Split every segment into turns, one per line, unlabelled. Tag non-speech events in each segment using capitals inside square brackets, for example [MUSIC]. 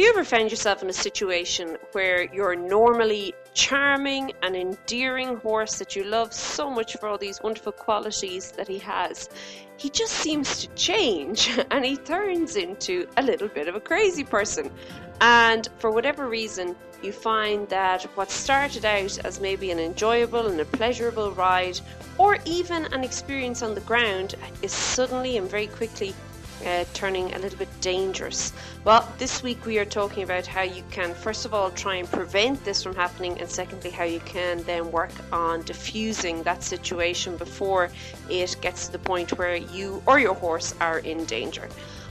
You ever found yourself in a situation where you're normally charming and endearing horse that you love so much for all these wonderful qualities that he has? He just seems to change [LAUGHS] and he turns into a little bit of a crazy person. And for whatever reason, you find that what started out as maybe an enjoyable and a pleasurable ride, or even an experience on the ground, is suddenly and very quickly uh, turning a little bit dangerous. Well, this week we are talking about how you can, first of all, try and prevent this from happening, and secondly, how you can then work on diffusing that situation before it gets to the point where you or your horse are in danger.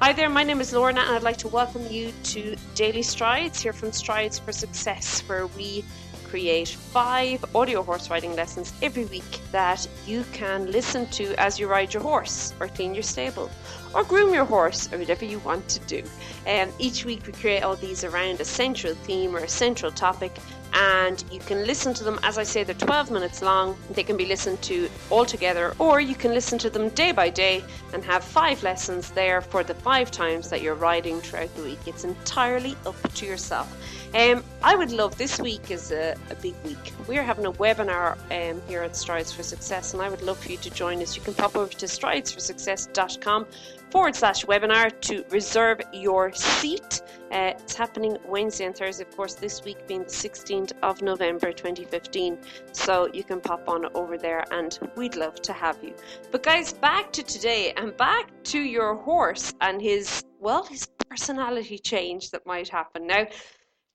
Hi there, my name is Lorna, and I'd like to welcome you to Daily Strides here from Strides for Success, where we create five audio horse riding lessons every week that you can listen to as you ride your horse, or clean your stable, or groom your horse, or whatever you want to do. Um, each week we create all these around a central theme or a central topic and you can listen to them as I say they're 12 minutes long. They can be listened to all together or you can listen to them day by day and have five lessons there for the five times that you're riding throughout the week. It's entirely up to yourself um, I would love this week is a, a big week we're having a webinar um, here at Strides for Success and I would love for you to join us you can pop over to stridesforsuccess.com forward slash webinar to reserve your seat. Uh, it's happening Wednesday and Thursday, of course, this week being the 16th of November 2015. So you can pop on over there and we'd love to have you. But guys, back to today and back to your horse and his, well, his personality change that might happen. Now,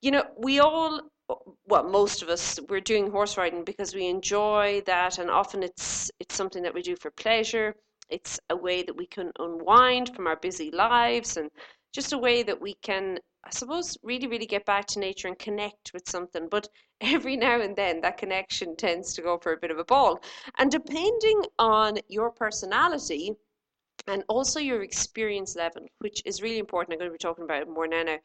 you know, we all well most of us we're doing horse riding because we enjoy that and often it's it's something that we do for pleasure it's a way that we can unwind from our busy lives and just a way that we can, I suppose, really, really get back to nature and connect with something. But [LAUGHS] every now and then, that connection tends to go for a bit of a ball. And depending on your personality, and also your experience level, which is really important. I'm going to be talking about it more now. now.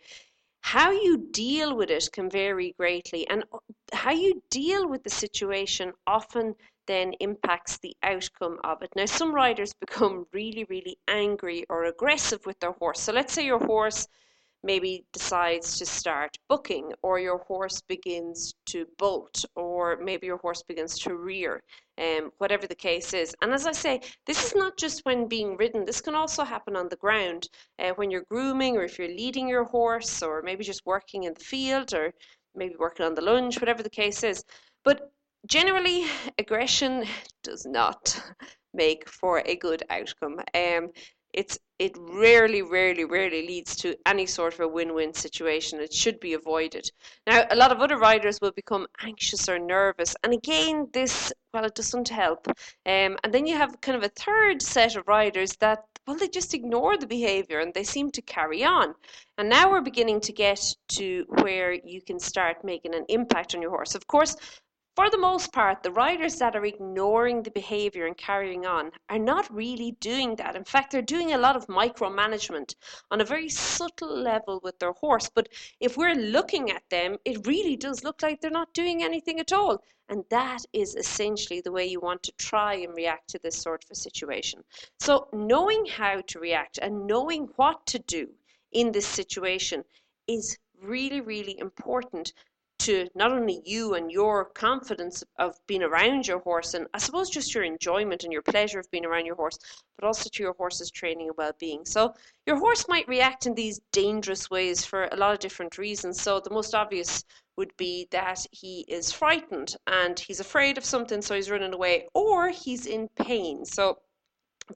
How you deal with it can vary greatly, and uh, how you deal with the situation often then impacts the outcome of it. Now, some riders [LAUGHS] become really, really angry or aggressive with their horse. So, let's say your horse maybe decides to start bucking, or your horse begins to bolt, or maybe your horse begins to rear, um, whatever the case is. And as I say, this is not just when being ridden, this can also happen on the ground uh, when you're grooming, or if you're leading your horse, or maybe just working in the field, or maybe working on the lunge, whatever the case is. But generally, aggression does not [LAUGHS] make for a good outcome. Um, it's it rarely, rarely, rarely leads to any sort of a win-win situation. It should be avoided. Now, a lot of other riders will become anxious or nervous, and again, this well, it doesn't help. Um, and then you have kind of a third set of riders that well, they just ignore the behavior and they seem to carry on. And now we're beginning to get to where you can start making an impact on your horse. Of course, for the most part, the riders that are ignoring the behavior and carrying on are not really doing that. In fact, they're doing a lot of micromanagement on a very subtle level with their horse. But if we're looking at them, it really does look like they're not doing anything at all. And that is essentially the way you want to try and react to this sort of a situation. So, knowing how to react and knowing what to do in this situation is really, really important to not only you and your confidence of being around your horse and I suppose just your enjoyment and your pleasure of being around your horse, but also to your horse's training and well-being. So your horse might react in these dangerous ways for a lot of different reasons. So the most obvious would be that he is frightened and he's afraid of something so he's running away or he's in pain. So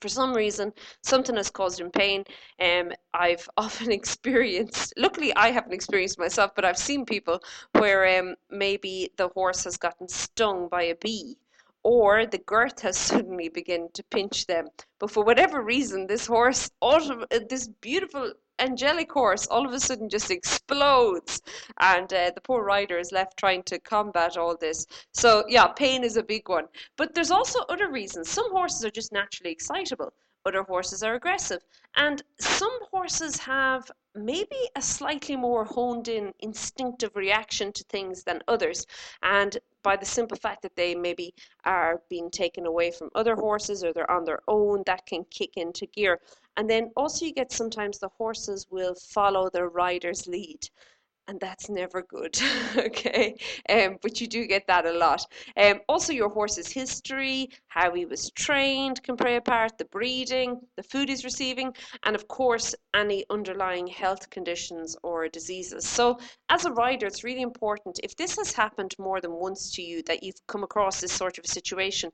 for some reason something has caused him pain um, i've [LAUGHS] often experienced luckily i haven't experienced myself but i've seen people where um, maybe the horse has gotten stung by a bee or the girth has [LAUGHS] suddenly begun to pinch them. But for whatever reason this horse this beautiful angelic horse all of a sudden just explodes and uh, the poor rider is left trying to combat all this. So yeah pain is a big one. But there's also other reasons. Some horses are just naturally excitable. Other horses are aggressive. And some horses have maybe a slightly more honed in instinctive reaction to things than others. And by the simple fact that they maybe are being taken away from other horses or they're on their own, that can kick into gear. And then also you get sometimes the horses will follow their rider's lead and that's never good [LAUGHS] okay? Um, but you do get that a lot. Um, also your horse's history how he was trained can play a part the breeding the food he's receiving and of course any underlying health conditions or diseases. So as a rider it's really important if this has happened more than once to you that you've come across this sort of a situation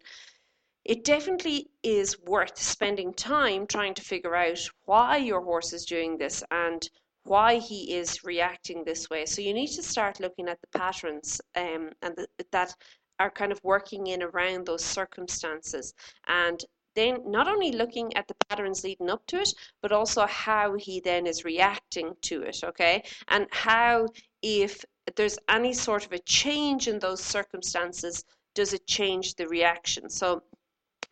it definitely is worth spending time trying to figure out why your horse is doing this and why he is reacting this way. So you need to start looking at the patterns um, and the, that are kind of working in around those circumstances. And then not only looking at the patterns leading up to it, but also how he then is reacting to it, okay? And how, if there's any sort of a change in those circumstances, does it change the reaction? So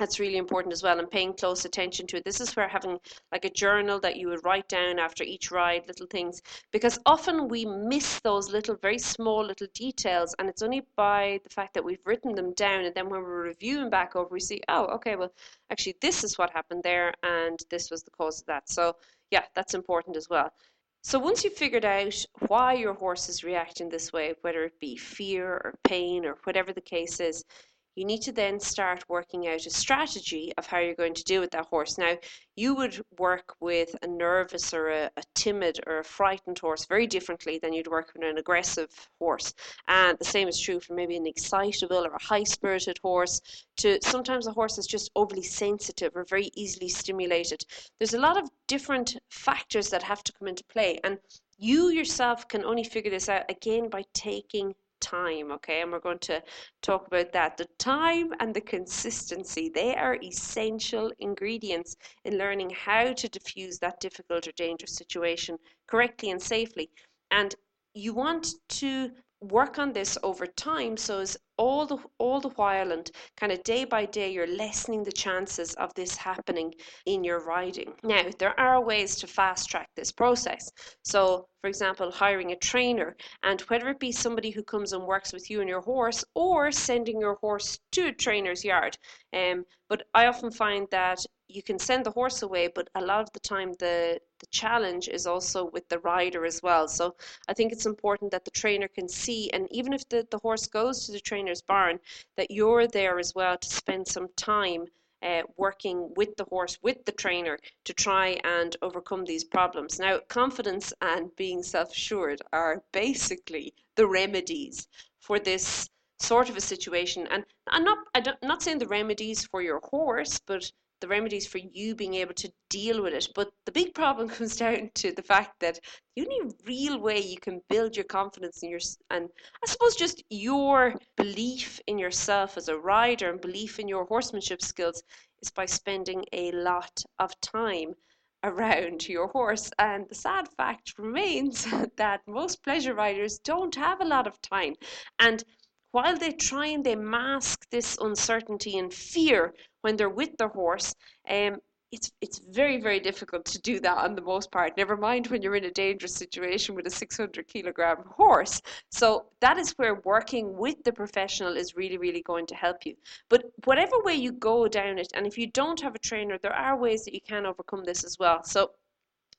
that's really important as well and paying close attention to it. This is where having like a journal that you would write down after each ride little things because often we miss those little very small little details and it's only by the fact that we've written them down and then when we're reviewing back over we see oh okay well actually this is what happened there and this was the cause of that. So yeah that's important as well. So once you've figured out why your horse is reacting this way whether it be fear or pain or whatever the case is you need to then start working out a strategy of how you're going to deal with that horse. Now, you would work with a nervous or a, a, timid or a frightened horse very differently than you'd work with an aggressive horse. And the same is true for maybe an excitable or a high spirited horse, to sometimes a horse is just overly sensitive or very easily stimulated. There's a lot of different factors that have to come into play. And you yourself can only figure this out again by taking time okay? And we're going to talk about that. The time and the consistency they are essential ingredients in learning how to diffuse that difficult or dangerous situation correctly and safely. And you want to work on this over time so as all the all the while and kind of day by day you're lessening the chances of this happening in your riding. Now there are ways to fast track this process. So for example hiring a trainer and whether it be somebody who comes and works with you and your horse or sending your horse to a trainer's yard. Um, but i often find that you can send the horse away, but a lot of the time the the challenge is also with the rider as well. So I think it's important that the trainer can see, and even if the, the horse goes to the trainer's barn, that you're there as well to spend some time uh, working with the horse, with the trainer, to try and overcome these problems. Now, confidence and being self assured are basically the remedies for this sort of a situation. And I'm not, I'm not saying the remedies for your horse, but the remedies for you being able to deal with it. But the big problem [LAUGHS] comes down to the fact that the only real way you can build your confidence in your and I suppose just your belief in yourself as a rider and belief in your horsemanship skills is by spending a lot of time around [LAUGHS] your horse. And the sad fact remains [LAUGHS] that most pleasure riders don't have a lot of time. And while they try and they mask this uncertainty and fear when they're with their horse, um, it's it's very very difficult to do that on the most part. Never mind when you're in a dangerous situation with a 600 kilogram horse. So that is where working with the professional is really really going to help you. But whatever way you go down it, and if you don't have a trainer, there are ways that you can overcome this as well. So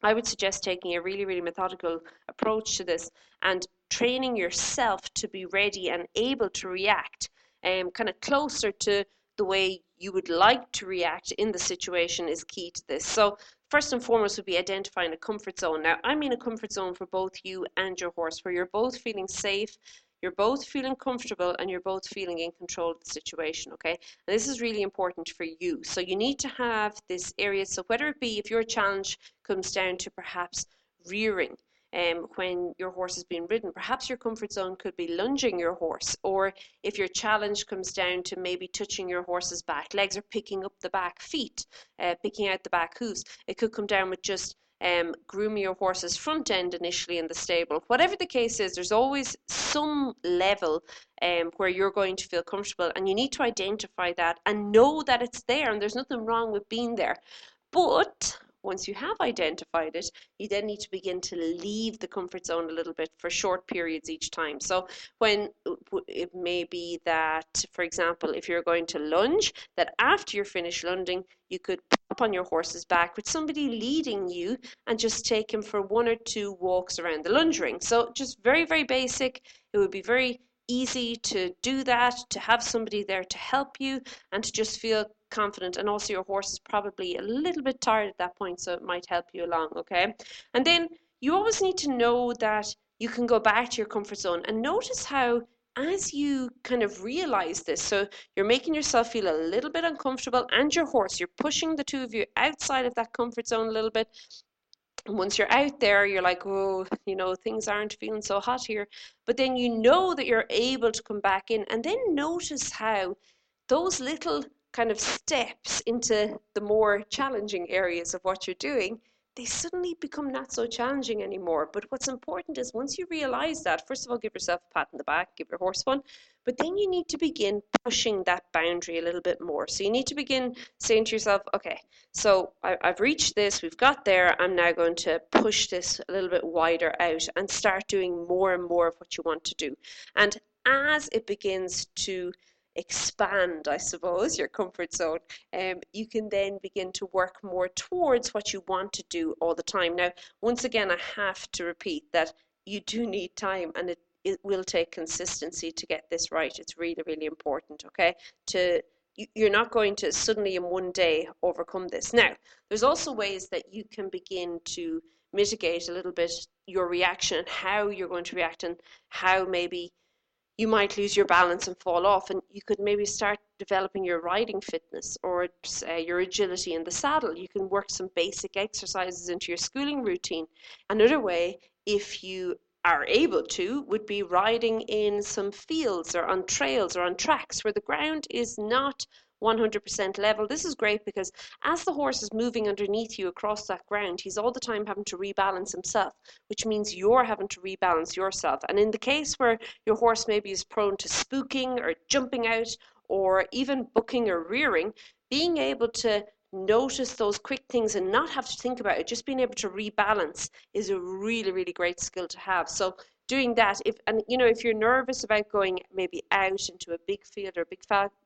I would suggest taking a really, really methodical approach to this and training yourself to be ready and able to react um, kind of closer to the way you would like to react in the situation is key to this. So first and foremost would be identifying a comfort zone. Now, I mean a comfort zone for both you and your horse, where you're both feeling safe, you're both feeling comfortable, and you're both feeling in control of the situation, okay? And this is really important for you. So you need to have this area, so whether it be if your challenge comes down to perhaps rearing, um, when your horse is being ridden. Perhaps your comfort zone could be lunging your horse, or if your challenge comes down to maybe touching your horse's back legs or picking up the back feet, uh, picking out the back hooves, it could come down with just um, grooming your horse's front end initially in the stable. Whatever the case is, there's always some level um, where you're going to feel comfortable, and you need to identify that and know that it's there, and there's nothing wrong with being there. But once you have identified it, you then need to begin to leave the comfort zone a little bit for short periods each time. So when it may be that, for example, if you're going to lunge, that after you're finished lunging, you could pop on your horse's back with somebody leading you and just take him for one or two walks around the lunge ring. So just very, very basic. It would be very easy to do that, to have somebody there to help you, and to just feel confident and also your horse is probably a little bit tired at that point so it might help you along okay and then you always need to know that you can go back to your comfort zone and notice how as you kind of realize this so you're making yourself feel a little bit uncomfortable and your horse you're pushing the two of you outside of that comfort zone a little bit and once you're out there, you're like, oh, you know, things aren't feeling so hot here. But then you know that you're able to come back in and then notice how those little kind of steps into the more challenging areas of what you're doing, they suddenly become not so challenging anymore. But what's important is once you realize that, first of all, give yourself a pat in the back, give your horse one, but then you need to begin pushing that boundary a little bit more. So you need to begin saying to yourself, okay, so I, have reached this, we've got there, I'm now going to push this a little bit wider out and start doing more and more of what you want to do. And as it begins to expand, I suppose, your comfort zone, um, you can then begin to work more towards what you want to do all the time. Now, once again, I have to repeat that you do [LAUGHS] need time and it, it will take consistency to get this right. It's really, really important, okay? To you're not going to suddenly in one day overcome this. Now, there's also ways that you can begin to mitigate a little bit your reaction and how you're going to react and how maybe you might lose your balance and fall off and you could maybe start developing your riding fitness or your agility in the saddle. You can work some basic exercises into your schooling routine. Another way if you are able to would be riding in some fields or on trails or on tracks where the ground is not 100% level. This is great because as the horse is moving underneath you across that ground, he's all the time having to rebalance himself, which means you're having to rebalance yourself. And in the case where your horse maybe is prone to spooking or jumping out or even bucking or rearing, being able to notice those quick things and not have to think about it, just being able to rebalance is a really, really great skill to have. So doing that if and you know if you're nervous about going maybe out into a big field or a big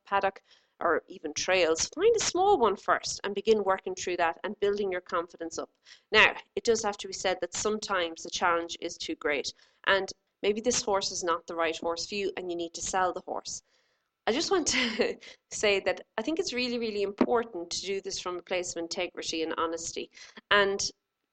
paddock or even trails, find a small one first and begin working through that and building your confidence up. Now, it does have to be said that sometimes the challenge is too great and maybe this horse is not the right horse for you and you need to sell the horse. I just want to [LAUGHS] say that I think it's really, really important to do this from a place of integrity and honesty and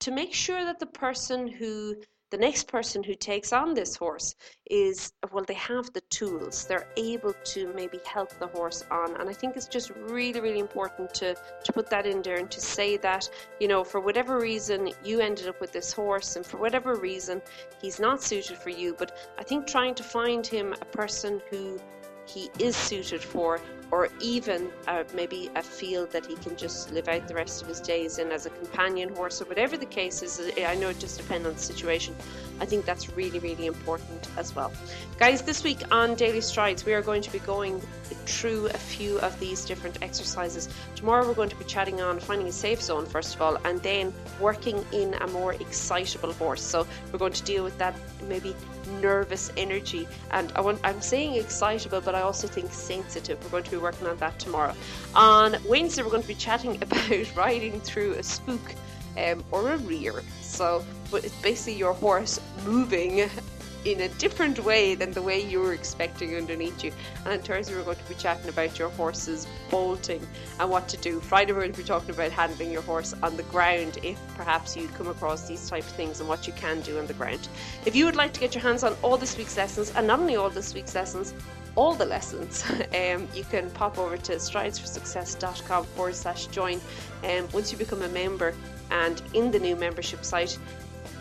to make sure that the person who the next person who takes on this horse is well they have the tools. They're able to maybe help the horse on. And i think it's just really really important to to put that in there and to say that you know for whatever reason you ended up with this horse and for whatever reason he's not suited for you. But i think trying to find him a person who he is suited for or even uh, maybe a field that he can just live out the rest of his days in as a companion horse or whatever the case is. I know it just depends on the situation. I think that's really, really important as well. Guys, this week on Daily Strides, we are going to be going through a few of these different exercises. Tomorrow, we're going to be chatting on finding a safe zone, first of all, and then working in a more excitable horse. So, we're going to deal with that maybe nervous energy. And I want, I'm saying excitable, but I also think sensitive. We're going to be working on that tomorrow. On Wednesday, we're going to be chatting [LAUGHS] about riding through a spook um, or a rear. So, but it's basically your horse moving [LAUGHS] in a different way than the way you were expecting underneath you. And on Thursday, we're going to be chatting about your horse's bolting and what to do. Friday, we're going to be talking about handling your horse on the ground if perhaps you come across these type of things and what you can do on the ground. If you would like to get your hands on all this week's lessons, and not only all this week's lessons, all the lessons, [LAUGHS] um, you can pop over to stridesforsuccess.com forward slash join. And um, once you become a member and in the new membership site,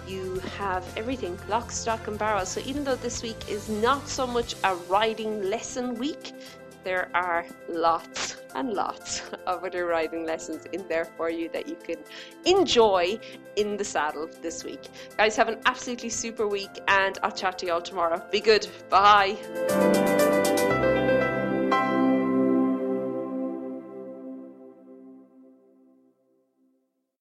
you have everything lock, stock, and barrel. So even though this week is not so much a riding lesson week, there are lots and lots [LAUGHS] of other riding lessons in there for you that you can enjoy in the saddle this week. Guys, have an absolutely super week, and I'll chat to you all tomorrow. Be good. Bye.